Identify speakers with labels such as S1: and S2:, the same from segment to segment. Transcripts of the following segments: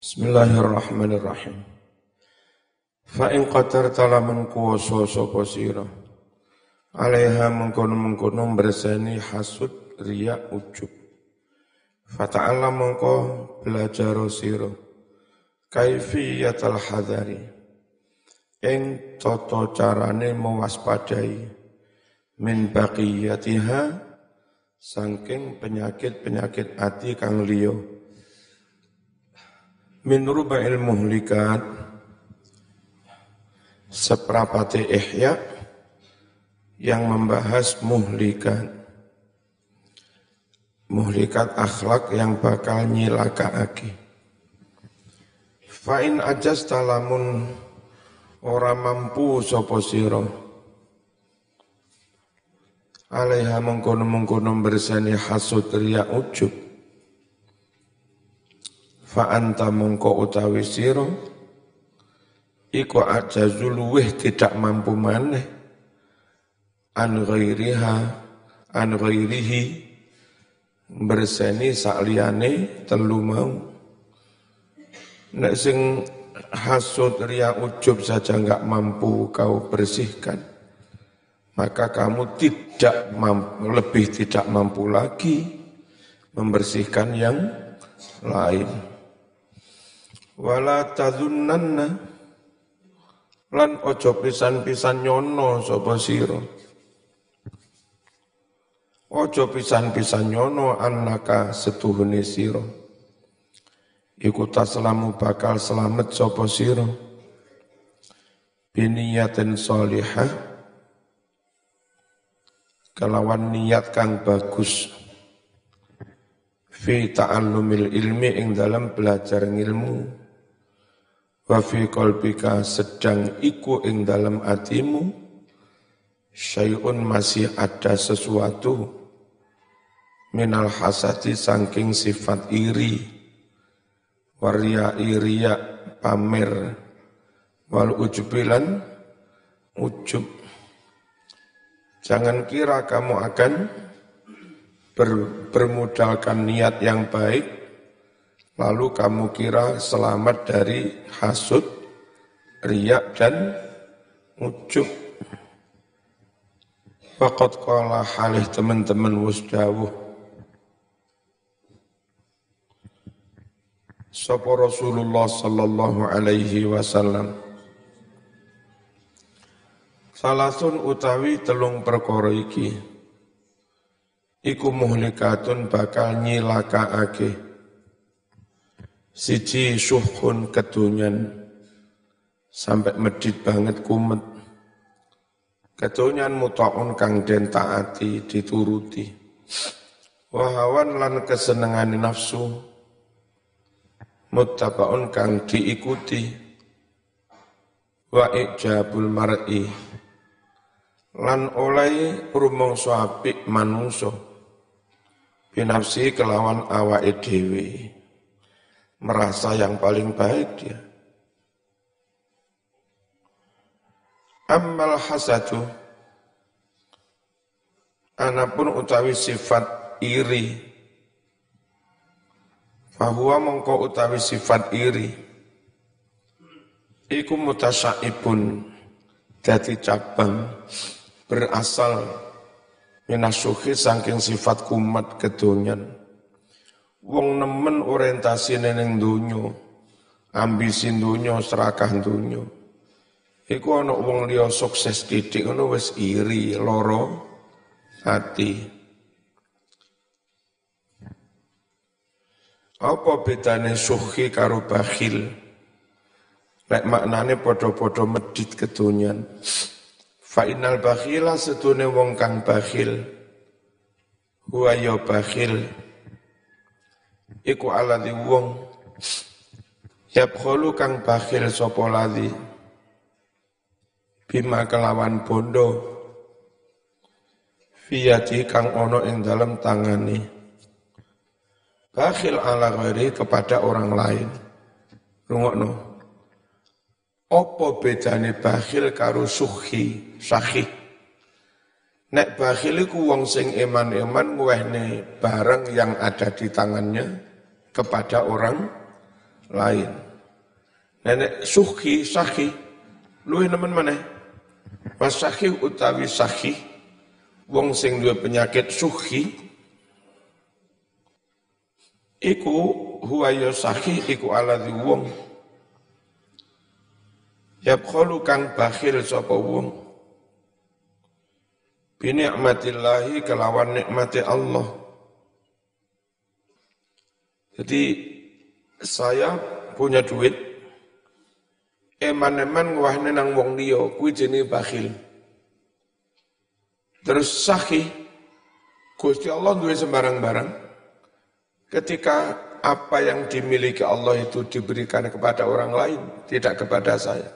S1: Bismillahirrahmanirrahim. Fa in qatar talaman kuwasa sapa sira. Alaiha mengkono-mengkono bersani hasud riya ujub. Fata'ala mengko belajar sira. Kaifiyatal hadari. Ing tata carane mewaspadai min baqiyatiha saking penyakit-penyakit ati kang liya min ruba'il muhlikat. Seprapati ihya yang membahas muhlikat. Muhlikat akhlak yang bakal nyilakaake fa in ajas talamun ora mampu sapa sira. Alaiha mengkono-mengkono bersani hasud riya ujub fa anta mongko utawi sira iku aja zuluwih tidak mampu maneh. An ghairiha an ghairihi berseni sakliyane telu mau. Nek sing hasud ria ujub saja enggak mampu kau bersihkan maka kamu tidak mampu, lebih tidak mampu lagi membersihkan yang lain wala tazunnanna lan ojo pisan-pisan nyono sapa sira. Ojo pisan-pisan nyono annaka setuhune sira. Iku taslamu bakal selamat sapa sira. Biniyatin salihah. Kelawan niat kang bagus. Fi ta'allumil ilmi ing dalam belajar ilmu wa fi qalbika sedang iku ing dalam atimu syai'un masih ada sesuatu minal hasati saking sifat iri waria iria pamer wal ujubilan ujub. Jangan kira kamu akan ber, bermodalkan niat yang baik Lalu kamu kira selamat dari hasud, riak dan ujub. Fakat kala halih teman-teman wusdawuh. Sapa Rasulullah sallallahu alaihi wasallam. Salasun utawi telung perkara iki. Iku muhlikatun bakal nyilakaake. Siji syuhun kedunyan sampai medit banget kumet. Kedunyan muta'un kang den taati dituruti. Wahawan lan kesenengan nafsu muttabaun kang diikuti. Wa ijabul mar'i lan oleh rumangsa apik manungsa binafsi kelawan awake dhewe merasa yang paling baik dia. Ammal hasadu anapun utawi sifat iri. Bahwa mongko utawi sifat iri. Iku mutasaibun dadi cabang berasal minasuhi saking sifat kumat kedonyan Wong nemen orientasi neneng dunyo, ambisi dunyo, serakah dunyo. Iku ana wong liya sukses titik ngono wis iri, loro hati. Apa bedane suhi karo bakhil? Lek maknane padha-padha medit kedonyan. Fa innal bakhila setune wong kang bakhil. Huwa ya bakhil iku alladhi wong yabkhulu kang bakhil sapa ladhi bima kelawan bondo. Fiyati kang ono ing dalam tangani bakhil ala ghairi kepada orang lain. Rungokno. Apa bedane bakhil karo suhi sahih Nek bakhil iku wong sing eman-eman ngwehne barang yang ada di tangannya kepada orang lain. Nenek suhi, sahi, luwih nemen? Mas sahi utawi sahi, wong sing duwe penyakit suhi, iku huwa sahi, iku ala wong. Yabkhulu kang bakhil sapa wong. Binikmatillahi kelawan nikmati Allah. Jadi saya punya duit, eman-eman ngwahne nang wong liya kuwi jenenge bakhil. Terus sahih Gusti Allah duwe sembarang-barang. Ketika apa yang dimiliki Allah itu diberikan kepada orang lain, tidak kepada saya.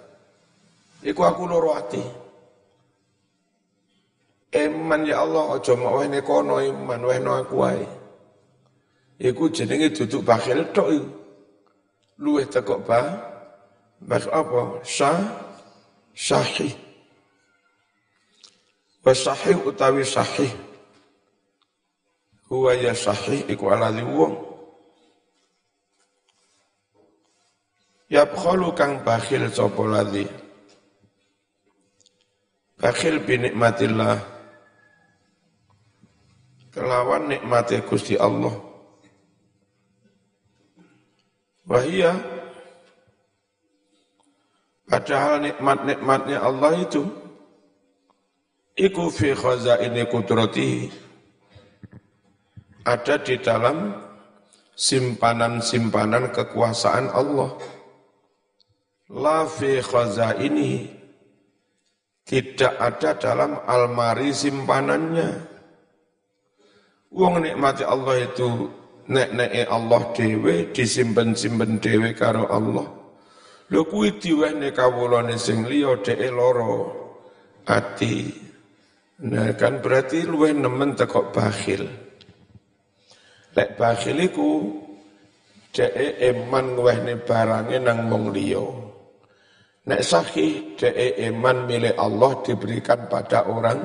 S1: Iku aku loro ati. Eman ya Allah aja mau wehne kono iman wehno aku wae. Iku jenenge duduk bakhil tok iku. Luwih tekok ba Bak apa? Sah, sahih. Wa sahih utawi sahih. Huwa ya sahih iku ala wong. Yabkhalu kang bakhil sapa ladhi. Bakhil bi nikmatillah. Kelawan nikmati Gusti Allah. Wahia Padahal nikmat-nikmatnya Allah itu iku fi khazaini kudratihi ada di dalam simpanan-simpanan kekuasaan Allah. La fi khazaini tidak ada dalam almari simpanannya. Wong nikmati Allah itu nek-nek Allah dewe disimpen-simpen dewe karo Allah. Lho kuwi diwehne kawulane sing liya dheke lara ati. Nah kan berarti luwih nemen teko bakhil. Lek bakhil iku dheke eman ngwehne barange nang wong liya. Nek sahih dheke eman milik Allah diberikan pada orang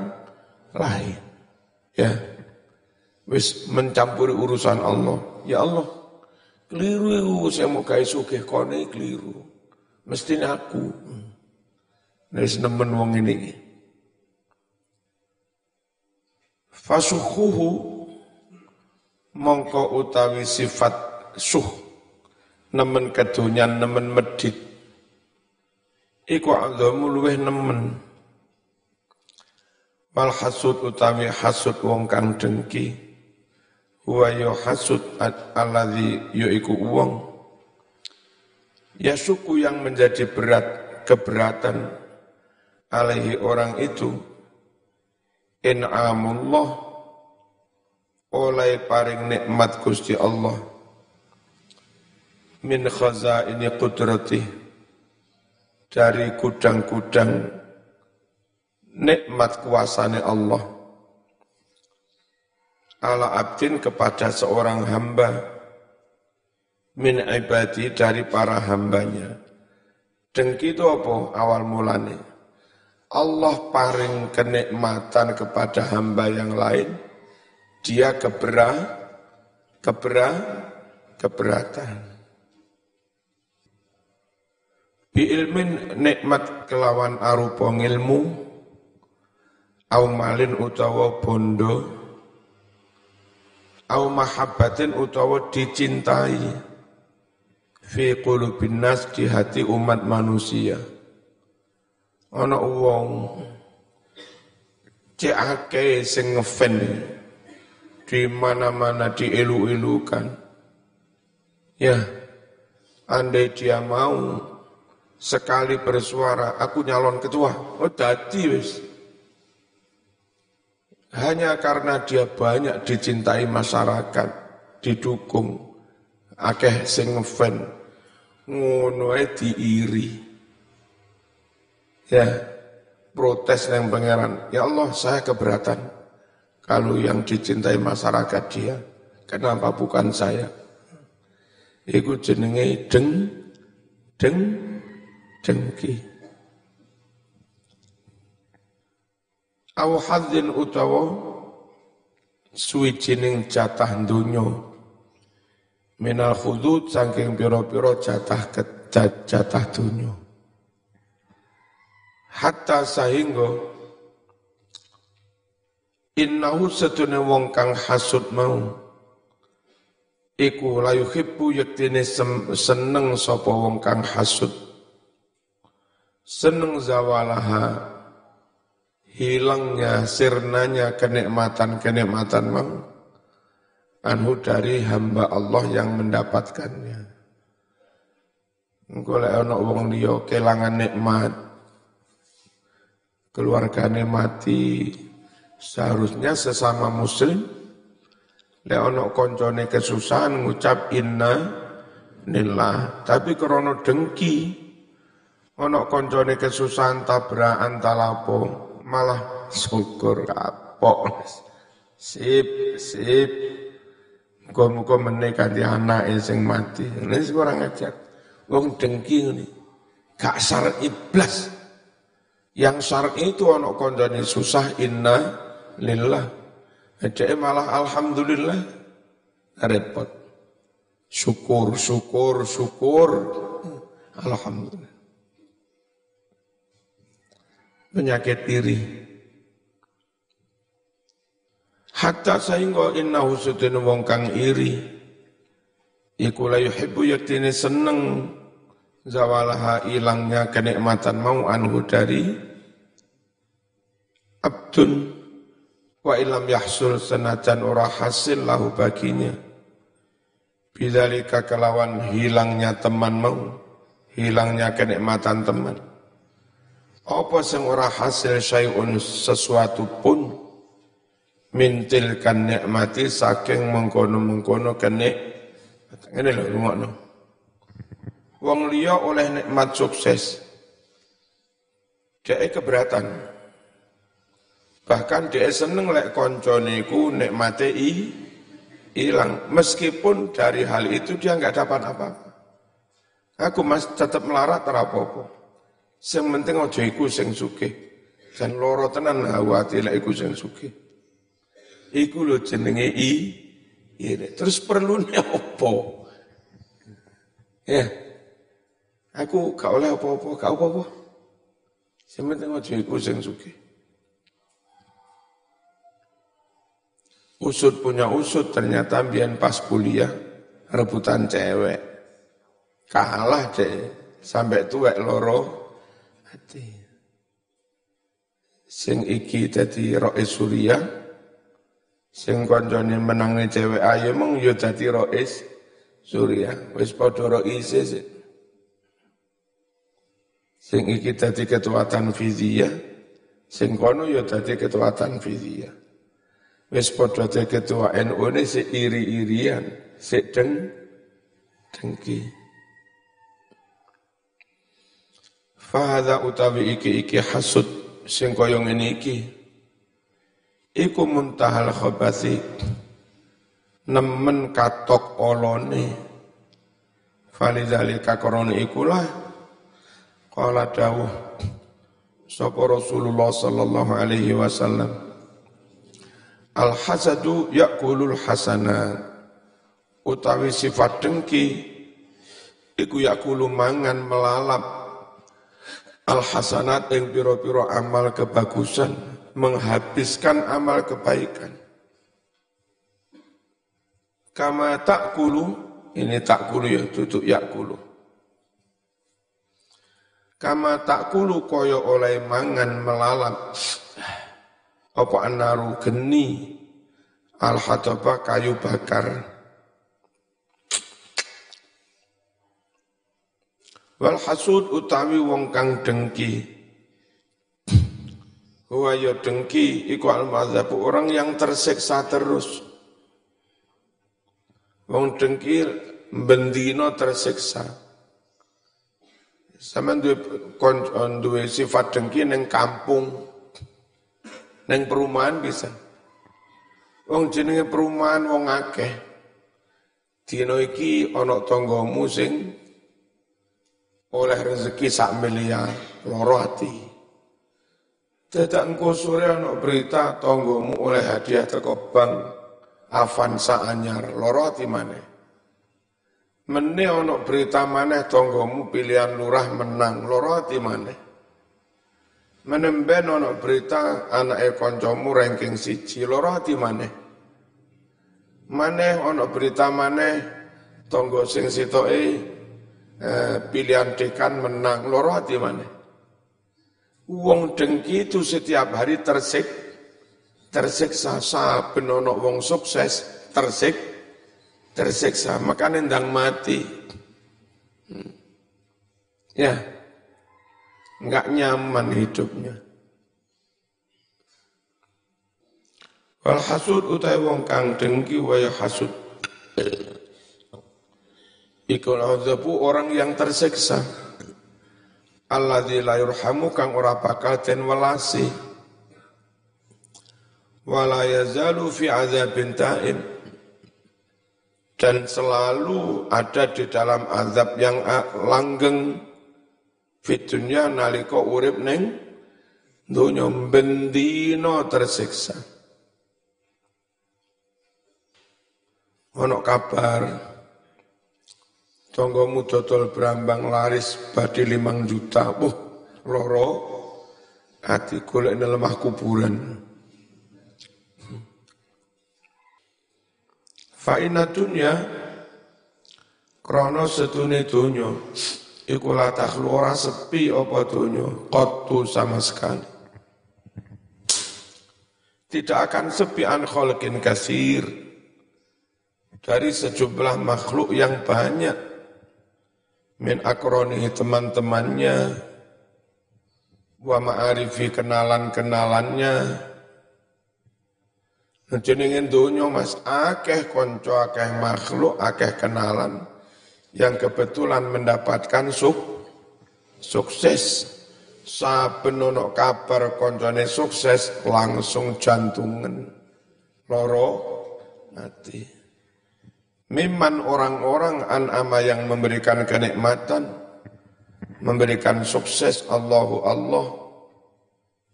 S1: lain. Ya. Wis mencampuri urusan Allah. Ya Allah, keliru saya mau kaya sugih kone keliru. Mesti aku. Nek nemen wong ini. Fasuhuhu mongko utawi sifat suh nemen kedonyan nemen medit iku azamu luweh nemen wal hasud utawi hasud wong kang dengki huwa yo hasud alladzi yo iku wong Ya suku yang menjadi berat, keberatan alaihi orang itu in'amullah oleh paring nikmat Gusti Allah. Min khazaini qudrati dari kudang-kudang nikmat kuasane Allah ala abdin kepada seorang hamba min ibadi dari para hambanya. Dengki itu apa awal mulanya? Allah paring kenikmatan kepada hamba yang lain, dia keberah, keberah, keberatan. Bi ilmin nikmat kelawan arupa ilmu, au malin utawa bondo, au mahabbatin utawa dicintai, fi qulubin nas di hati umat manusia. Ana wong cekake sing ngefen di mana-mana dielu-elukan. Ya, andai dia mau sekali bersuara, aku nyalon ketua, oh dadi wis. Hanya karena dia banyak dicintai masyarakat, didukung, akeh sing ngefan, ngono diiri. Ya, protes yang pangeran. Ya Allah, saya keberatan kalau yang dicintai masyarakat dia. Kenapa bukan saya? Iku jenenge deng deng dengki. Aw hadzin utawa suwijining jatah donya minal khudud saking piro-piro jatah jatah dunia. Hatta sehingga innahu setune wong kang hasud mau iku layu khibu yektine seneng sapa wong kang hasud seneng zawalaha hilangnya sirnanya kenikmatan-kenikmatan mau anhu dari hamba Allah yang mendapatkannya. Engko lek ana wong liya kelangan nikmat, keluargane mati, seharusnya sesama muslim lek ana kancane kesusahan ngucap inna lillah, tapi krana dengki ana kancane kesusahan tabrakan talapo malah syukur kapok. Sip, sip. Muga-muga meneh kanthi anake sing mati. Ini kurang ajar. Wong dengki ngene. Gak syarat iblas. Yang syarat itu ana kandhane susah inna lillah. Ade malah alhamdulillah repot. Syukur, syukur, syukur. Alhamdulillah. Penyakit diri. Hatta sehingga inna husudin wong kang iri. Iku la yuhibbu yaktini seneng zawalaha ilangnya kenikmatan mau anhu dari abdun wa ilam yahsul senajan ora hasil lahu baginya. Bidzalika kelawan hilangnya teman mau, hilangnya kenikmatan teman. Apa sing ora hasil syai'un sesuatu pun mintil kan nikmati saking mengkono-mengkono kenik ini lho rungokno wong liya oleh nikmat sukses dia keberatan. Bahkan dia seneng lek koncone iku nikmate i hilang meskipun dari hal itu dia nggak dapat apa-apa. Aku mas tetap melarat apa-apa sing penting aja iku sing sugih dan loro tenan awati lek iku sing sugih Iku lho jenenge i. Ini. Terus perlu apa? Ya. Aku gak oleh apa-apa, gak apa-apa. Sing penting aja iku sing sugih. Usut punya usut ternyata biar pas kuliah rebutan cewek. Kalah deh sampai tuwek loro hati. Sing iki dadi roe Suriah Sing kancane menangne cewek ayu mung ya dadi rois Surya. Wis padha rois sih. Sing iki dadi ketuatan fizia, sing kono ya dadi ketuatan fizia. Wis padha dadi ketua NU ne iri-irian, si deng dengki. Fahadha utawi iki iki hasud sing kaya ngene iki. Iku muntahal khabasi nemen katok olone. Falizalika korona ikulah. Qala dawuh sapa Rasulullah sallallahu alaihi wasallam. Al hasadu yakulul hasanat utawi sifat dengki iku yakulu mangan melalap al hasanat ing pira-pira amal kebagusan menghabiskan amal kebaikan. Kama kulu ini tak kulu ya, tutup kulu. Kama kulu koyo oleh mangan melalap, apa anaru geni, al kayu bakar, wal hasud utawi wong kang dengki Huwa ya dengki iku al orang yang tersiksa terus. Wong dengki bendino tersiksa. Sama duwe sifat dengki neng kampung, neng perumahan bisa. Wong jenenge perumahan wong akeh. Dino iki ana tanggamu sing oleh rezeki sak miliar loro ati. Dadak sore ana berita tonggomu oleh hadiah teko bank Avanza anyar loro ati maneh. Mene ono berita maneh tonggomu pilihan lurah menang, loro ati maneh. Menemben ono berita anake kancamu ranking siji, loro ati maneh. Maneh ono berita maneh tonggo sing sitoke eh, pilihan dekan menang, loro ati maneh. Wong dengki itu setiap hari tersik, tersiksa saben ono wong sukses tersik, tersiksa maka nendang mati. Hmm. Ya, nggak nyaman hidupnya. Wal hasud utai wong kang dengki waya hasud. Ikul orang yang tersiksa. Alladzi la yurhamu kang ora bakal den welasi. Wala yazalu fi azabin ta'im dan selalu ada di dalam azab yang langgeng. Fitunya nalika urip ning dunya bendino tersiksa. Ono kabar Tonggomu dodol berambang laris badi limang juta. Wah, loro hati golek lemah kuburan. Fa'ina dunya krono setune dunya iku la sepi apa dunya qattu sama sekali. Tidak akan sepi an khalqin kasir dari sejumlah makhluk yang banyak min akroni teman-temannya. Wa ma'arifi kenalan-kenalannya. Jenengin dunia mas akeh konco akeh makhluk akeh kenalan yang kebetulan mendapatkan suk, sukses. Saben ono kabar koncone sukses langsung jantungan. Loro mati Miman orang-orang an'ama yang memberikan kenikmatan, memberikan sukses Allahu Allah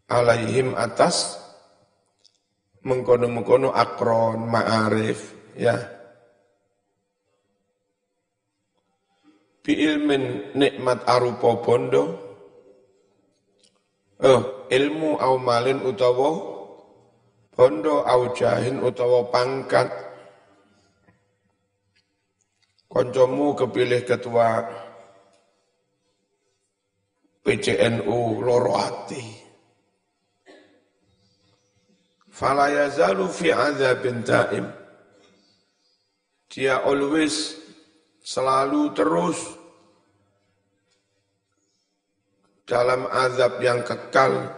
S1: alaihim atas mengkono-mengkono akron ma'arif ya. Bi ilmin nikmat arupa bondo oh ilmu au malin utawa bondo au jahin utawa pangkat koncomu kepilih ketua PCNU loro hati. Fala yazalu fi azabin ta'im. Dia always selalu terus dalam azab yang kekal,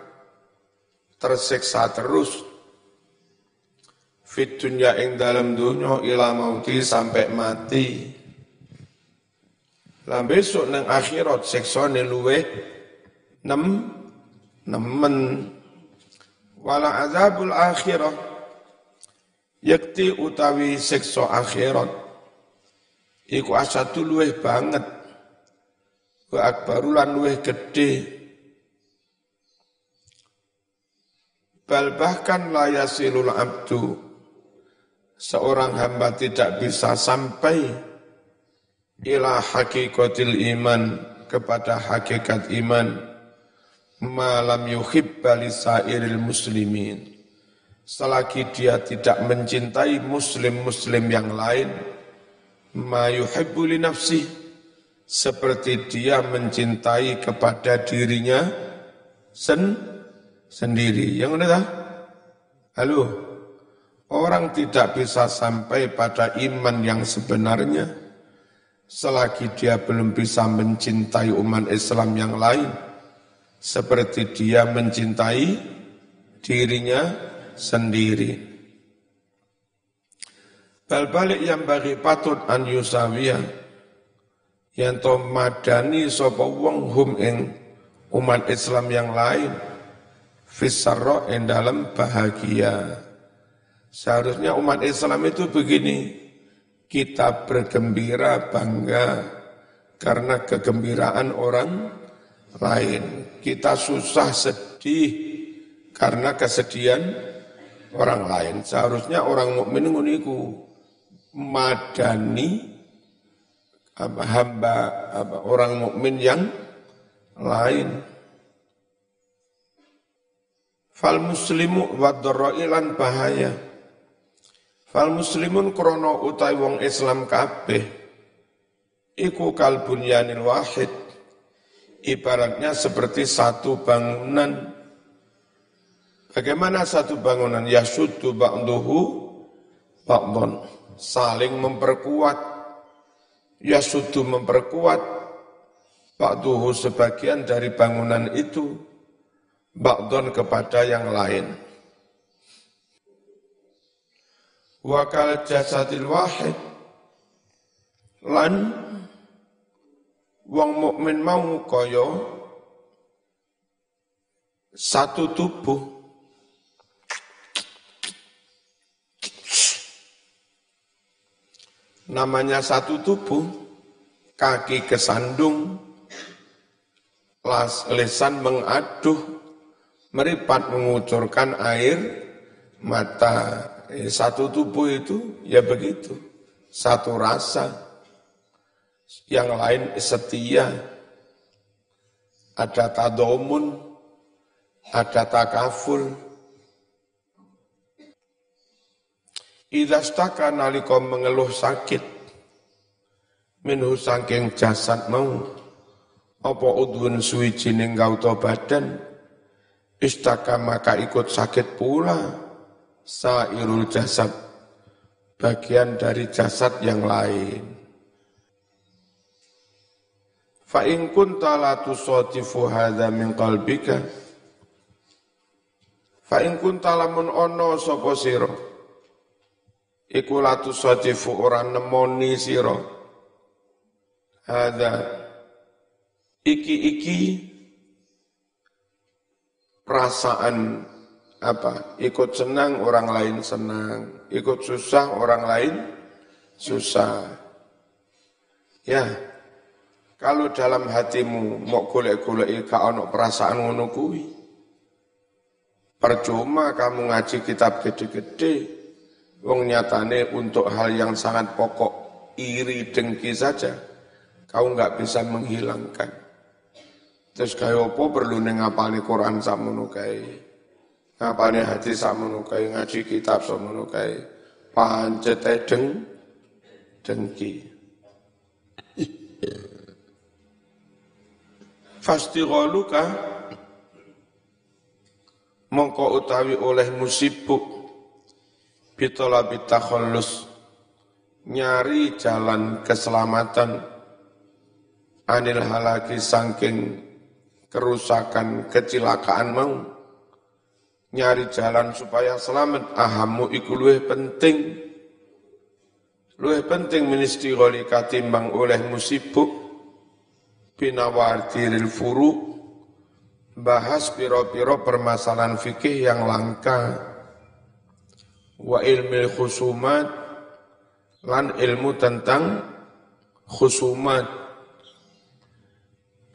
S1: tersiksa terus. Fit dunya ing dalam dunya ila mauti sampai mati. Lah besok nang akhirat seksone luwe nem nemen. Wala azabul akhirah yakti utawi sekso akhirat. Iku asatu luweh banget. Wa akbarulan luweh gede bal bahkan layasilul abdu. Seorang hamba tidak bisa sampai ila hakikatil iman kepada hakikat iman. Malam yuhibba lisairil muslimin. Selagi dia tidak mencintai muslim-muslim yang lain ma yuhibbu li nafsi seperti dia mencintai kepada dirinya sen sendiri. Yang mana halo? Orang tidak bisa sampai pada iman yang sebenarnya selagi dia belum bisa mencintai umat Islam yang lain seperti dia mencintai dirinya sendiri. Bal balik yang bagi patut an yusawiyah yang to madani sapa wong hum ing umat Islam yang lain fisarro yang dalam bahagia. Seharusnya umat Islam itu begini, kita bergembira bangga karena kegembiraan orang lain. Kita susah sedih karena kesedihan orang lain. Seharusnya orang mukmin nguniku madani apa, hamba apa, orang mukmin yang lain. Fal muslimu wadroilan bahaya. Fal muslimun krono utai wong Islam kabeh. Iku kalbun yanil wahid. Ibaratnya seperti satu bangunan. Bagaimana satu bangunan? Ya sudu ba'duhu ba'don. Saling memperkuat ya sudu memperkuat ba'duhu sebagian dari bangunan itu ba'don kepada yang lain. Wakal jasadil wahid lan wong mukmin mau kaya satu tubuh namanya satu tubuh, kaki kesandung, las, lesan mengaduh, meripat mengucurkan air mata. Eh, satu tubuh itu ya begitu, satu rasa. Yang lain setia, ada tadomun, ada takaful, Idastaka nalika mengeluh sakit minhu saking jasad mau apa udhun suwijining gauta badan istaka maka ikut sakit pula sairul jasad bagian dari jasad yang lain. Fa in kunta la tusatifu hadza min qalbika. Fa in kunta lamun ono sapa sira iku latu sojifu ora nemoni siro ada iki-iki perasaan apa? Ikut senang orang lain senang. Ikut susah orang lain susah. Ya. Kalau dalam hatimu mau golek-golek gak ono perasaan ngono percuma kamu ngaji kitab gede-gede. Wong nyatane untuk hal yang sangat pokok, iri dengki saja, kau nggak bisa menghilangkan. Terus kaya apa perlu ngapalne Quran sakmono kae. Ngapalne hadis sakmono kae, ngaji kitab sakmono kae. Pancet deng dengki. Fastighaluka mongko utawi oleh musibuk. Bitolabi takhallus. Nyari jalan keselamatan. Anil halaki sangking kerusakan kecelakaan mau nyari jalan supaya selamat. Ahamu iku luwih penting. Luwih penting ministri katimbang oleh musibuk. Binawartiril furu. Bahas piro-piro permasalahan fikih yang langka. Wa ilmi khusumat. Lan ilmu tentang khusumat.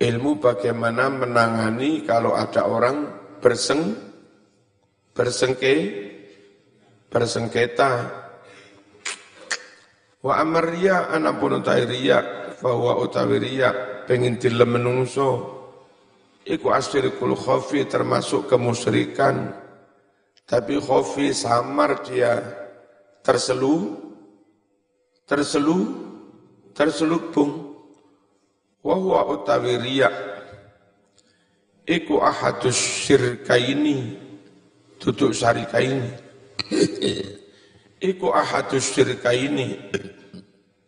S1: Ilmu bagaimana menangani kalau ada orang berseng bersengke bersengketa wa amar riya anapun utai riya bahwa utawi riya pengen dilem menungso iku asyrikul khafi termasuk kemusyrikan tapi khofi samar dia terselu, terselu, terselubung. Wahuwa utawi riya. Iku ahadus syirkaini. Duduk syarikaini. Iku ahadus syirkaini.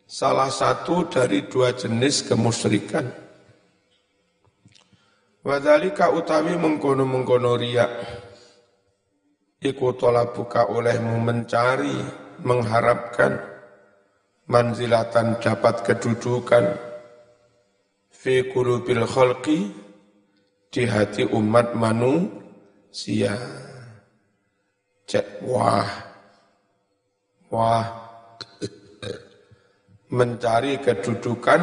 S1: Salah satu dari dua jenis kemusyrikan. Wadhalika utawi mengkono-mengkono riya iku buka olehmu mencari, mengharapkan manzilatan dapat kedudukan fi qulubil khalqi di hati umat manusia. Cek wah, wah, mencari kedudukan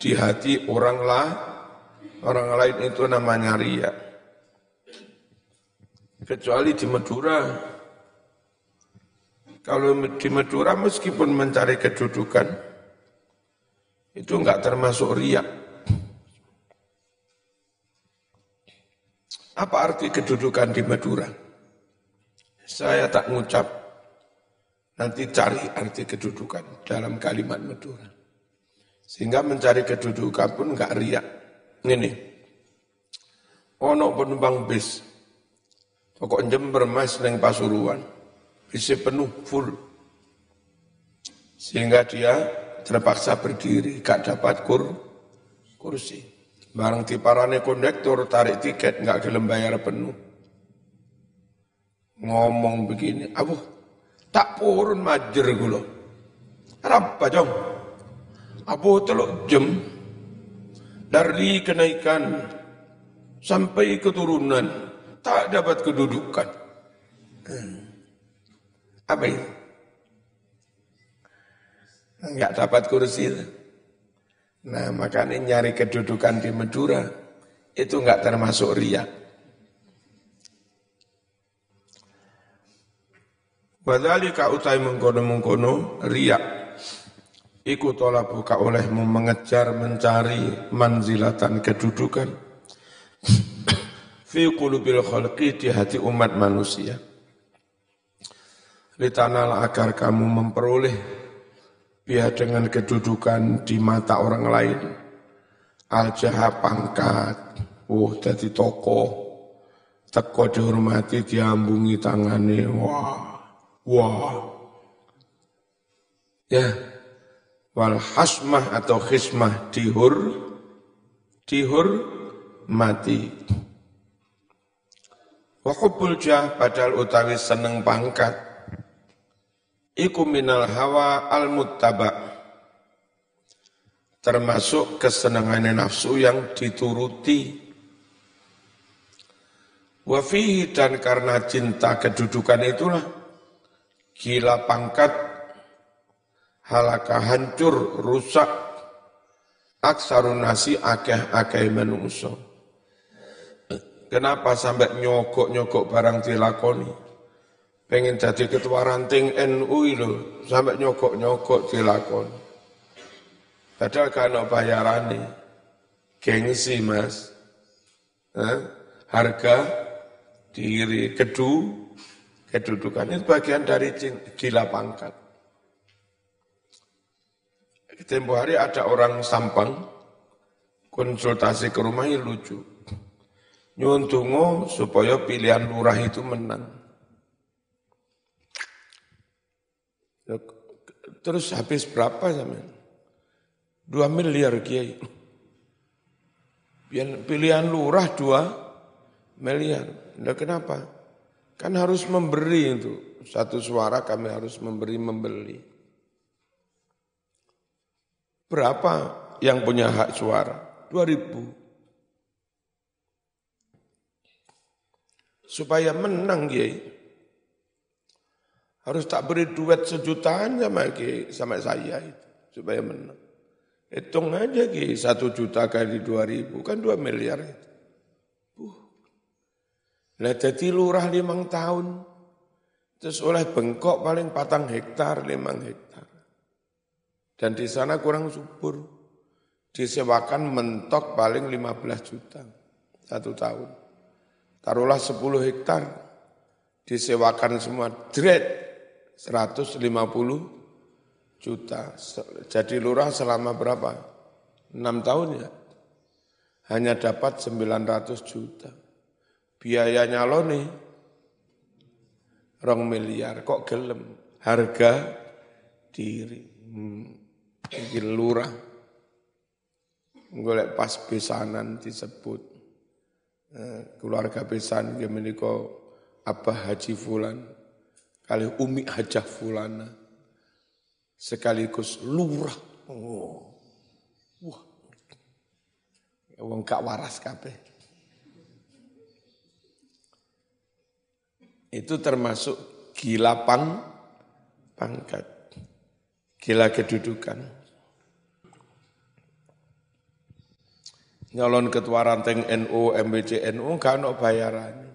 S1: di hati orang lah, orang lain itu namanya riak. Kecuali di Madura. Kalau di Madura meskipun mencari kedudukan, Itu enggak termasuk riak. Apa arti kedudukan di Madura? Saya tak ngucap, nanti cari arti kedudukan dalam kalimat Madura. Sehingga mencari kedudukan pun enggak riak. Ini, ono penumpang bis, pokok Jember mas neng Pasuruan, bisa penuh full. Sehingga dia terpaksa berdiri, gak dapat kur, kursi. Barang parane kondektur tarik tiket nggak gelem bayar penuh. Ngomong begini, abu tak purun majer gulo. Apa jong? Abu teluk jam dari kenaikan sampai keturunan tak dapat kedudukan. Hmm. Apa itu? Enggak dapat kursi. Nah makanya nyari kedudukan di Madura itu enggak termasuk ria. Wadhalika utai mengkono-mengkono ria. Iku tolabu ka olehmu mengejar mencari manzilatan kedudukan. Fi qulubil khalqi di hati umat manusia. Litanal agar kamu memperoleh biar dengan kedudukan di mata orang lain. Al-Jaha pangkat, oh jadi tokoh, teko dihormati diambungi tangannya, wah, wah. Ya, wal hasmah atau khismah dihur, dihur mati. Wakubul jah padahal utawi seneng pangkat, iku minal hawa al muttaba termasuk kesenangan nafsu yang dituruti wafihi dan karena cinta kedudukan itulah gila pangkat. Halaka hancur rusak. Aksarun nasi akeh-akeh menungso kenapa sampai nyokok-nyokok barang dilakoni? Pengen jadi ketua ranting NU itu sampai nyokok-nyokok dilakon. Padahal kan bayaran gengsi mas, eh? harga diri kedu, kedudukan itu bagian dari gila pangkat. Tempo hari ada orang sampang konsultasi ke rumahnya lucu. Nyuntungo supaya pilihan lurah itu menang. Terus habis berapa zaman? Dua miliar kiai. Pilihan lurah dua miliar. Nah, kenapa? Kan harus memberi itu. Satu suara kami harus memberi membeli. Berapa yang punya hak suara? Dua ribu. Supaya menang kiai. Harus tak beri duit sejutaan sama ke sama saya itu supaya menang. Hitung aja ki satu juta kali dua ribu kan dua miliar itu. Lah jadi lurah limang tahun. Terus oleh bengkok paling patang hektar, limang hektar. Dan di sana kurang subur. Disewakan mentok paling 15 juta satu tahun. Taruhlah 10 hektar, disewakan semua dread 150 juta. Jadi lurah selama berapa? 6 tahun ya. Hanya dapat 900 juta. Biayanya lo nih, rong miliar. Kok gelem? Harga diri. Hmm. Lurah. Golek pas besanan disebut. Eh, keluarga besan, dia menikah Abah Haji Fulan kali Umi Hajah Fulana sekaligus lurah. Oh. Wah. Wong gak waras kabeh. Itu termasuk gila pang pangkat. Gila kedudukan. Nyalon ketua ranting NU, MBC NU, gak ada bayaran.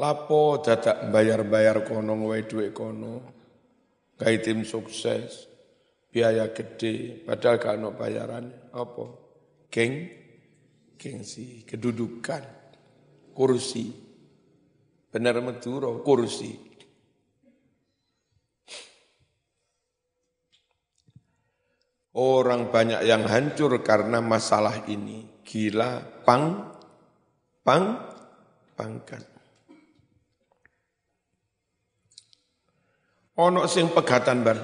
S1: Lapo dadak bayar-bayar kono wae dhuwit kono. Gawe tim sukses. biaya gede, padahal gak ada bayaran. Apa? Geng, gengsi, kedudukan, kursi. Benar meduro, kursi. Orang banyak yang hancur karena masalah ini. Gila, pang, pang, pangkat. Ono sing pegatan bar.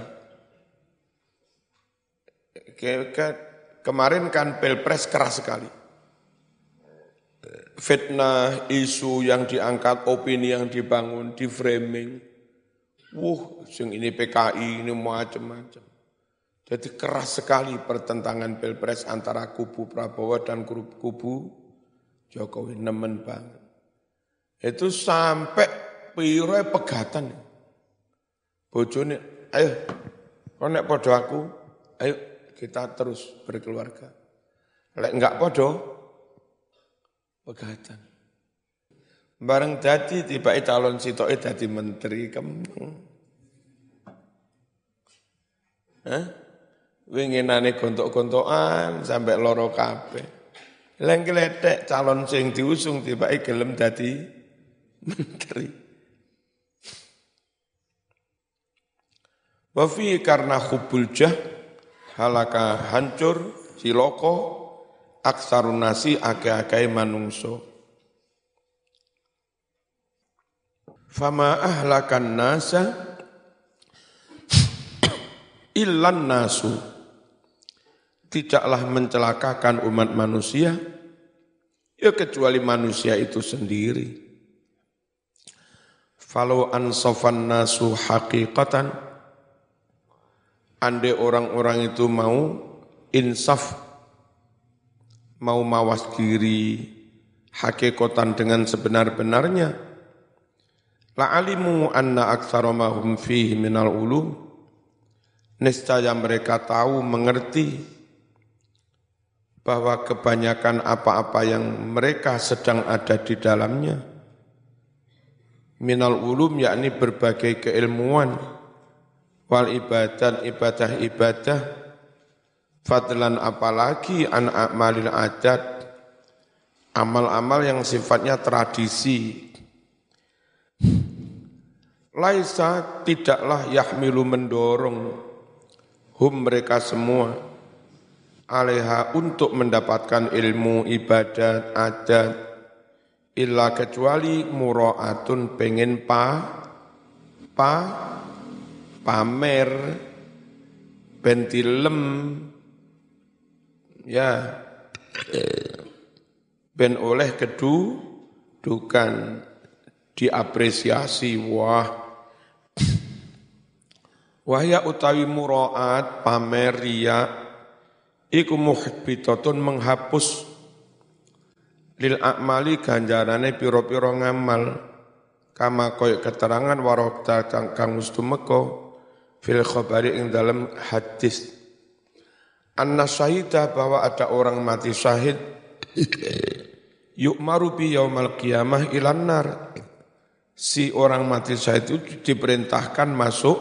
S1: Kemarin kan pilpres keras sekali. Fitnah, isu yang diangkat, opini yang dibangun, di framing. Wuh, sing ini PKI, ini macam-macam. Jadi keras sekali pertentangan pilpres antara kubu Prabowo dan kubu Jokowi. Nemen banget. Itu sampai piro pegatan bojone, ayo, kau nek podo aku, ayo kita terus berkeluarga. Lek enggak podo, pegatan. Bareng dadi tiba calon sitoke dadi menteri kemeng. Hah? Winginane gontok-gontokan sampai loro kabeh. Leng kletek calon sing diusung tiba gelem dadi menteri. Wafi karena hubul jah halaka hancur siloko aksarun nasi ake-ake manungso. Fama ahlakan nasa illan nasu. Tidaklah mencelakakan umat manusia, ya kecuali manusia itu sendiri. Falau ansofan nasu hakikatan, andai orang-orang itu mau insaf, mau mawas diri, hakikatan dengan sebenar-benarnya, la'alimu anna aktsara ma hum fihi minal ulum, niscaya mereka tahu, mengerti, bahwa kebanyakan apa-apa yang mereka sedang ada di dalamnya, minal ulum yakni berbagai keilmuan, wal ibadat ibadah ibadah fadlan apalagi an amalil adat. Amal-amal yang sifatnya tradisi. Laisa tidaklah yahmilu mendorong hum mereka semua aleha untuk mendapatkan ilmu ibadat adat illa kecuali muraatun pengen pa pa pamer bentilem ya. Ben oleh kedu dukan diapresiasi wah. Wahya utawi muraat pamer ria iku muhbitatun menghapus. Lil akmali ganjarane piro-piro ngamal. Kama koyok keterangan warokta kang mustumeko fil khabari ing dalam hadis anna syahida bahwa ada orang mati syahid. Yuk marubi yaumal qiyamah ilan nar. Si orang mati syahid itu diperintahkan masuk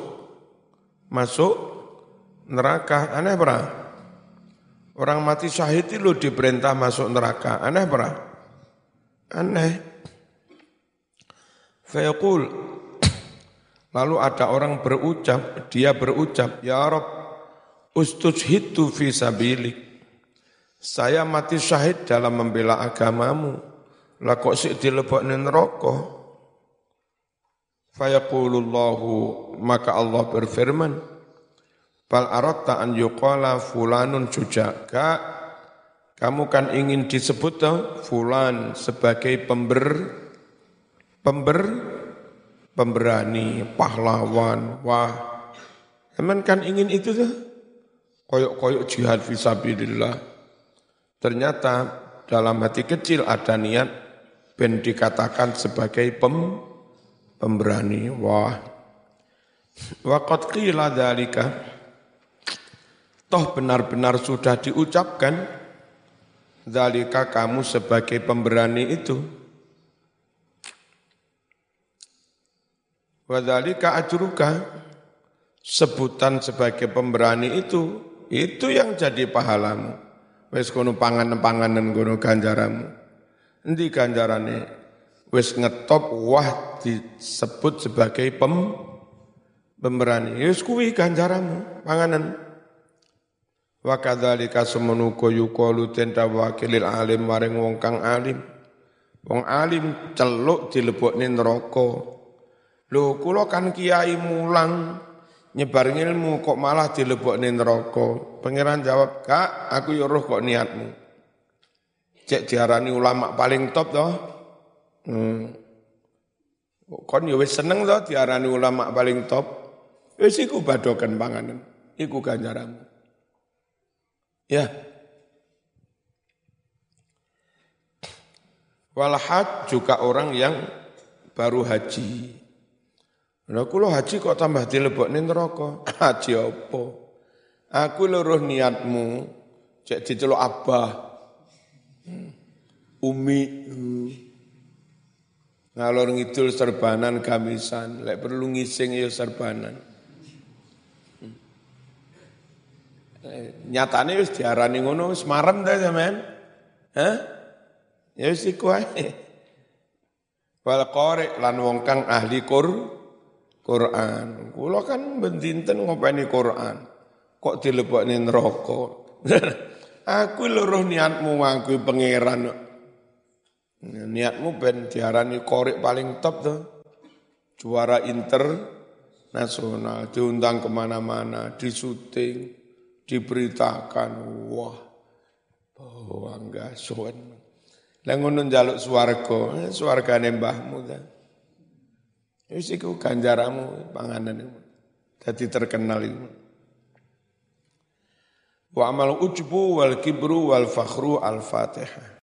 S1: masuk neraka. Aneh berah orang mati syahid itu diperintah masuk neraka. Aneh berah aneh. Fayaqul. Lalu ada orang berucap, dia berucap, Ya Rob, ustujhitu fi sabilik. Saya mati syahid dalam membela agamamu. Lah kok sik dilebokne neraka? Fayaqulullahu maka Allah berfirman, Bal aratta an yuqala fulanun sujaka. Kamu kan ingin disebut fulan sebagai pember pember pemberani, pahlawan, wah. Emang kan ingin itu tuh. Koyok-koyok jihad visabilillah. Ternyata dalam hati kecil ada niat ben dikatakan sebagai pem, pemberani. Wah. Waqat qila dalika. Toh benar-benar sudah diucapkan dalika kamu sebagai pemberani itu Wadhalika ajruka sebutan sebagai pemberani itu, itu yang jadi pahalamu. Wes kono panganan-panganan kono ganjaramu. Endi ganjarane? Wes ngetop wah disebut sebagai pem pemberani. Wes kuwi ganjaramu panganan. Wa kadzalika semenu yuqalu tenda wakilil alim maring wong kang alim. Wong alim celuk dilebokne neraka. Lho kula kan kiai mulang nyebar ilmu kok malah dilebokne neraka. Pangeran jawab, "Kak, aku yo roh kok niatmu." Cek diarani ulama paling top toh. Hmm. Kon wis seneng toh diarani ulama paling top. Wis iku badokan panganan. Iku ganjaranmu. Ya. Walhaj juga orang yang baru haji. Lah kula haji kok tambah dilebokne neraka. Haji apa? Aku luruh niatmu cek diceluk abah. Hmm. Umi hmm. ngalor ngidul serbanan gamisan, lek perlu ngising ya serbanan. Hmm. Nyatane wis diarani ngono wis marem ta sampean? Hah? Ya wis iku ae. Wal qari lan wong kang ahli Qur'an Quran. Kula kan bendinten ngopeni Quran. Kok dilebokne neraka. aku luruh niatmu aku pangeran. Niatmu ben diarani korek paling top tuh. Juara internasional, diundang ke mana-mana, disuting, diberitakan. Wah, bangga suwen. Lah ngono njaluk swarga, eh, swargane mbahmu. Wis iku ganjaramu panganan itu. Jadi terkenal itu. Wa amal ujbu wal kibru wal fakhru al-fatihah.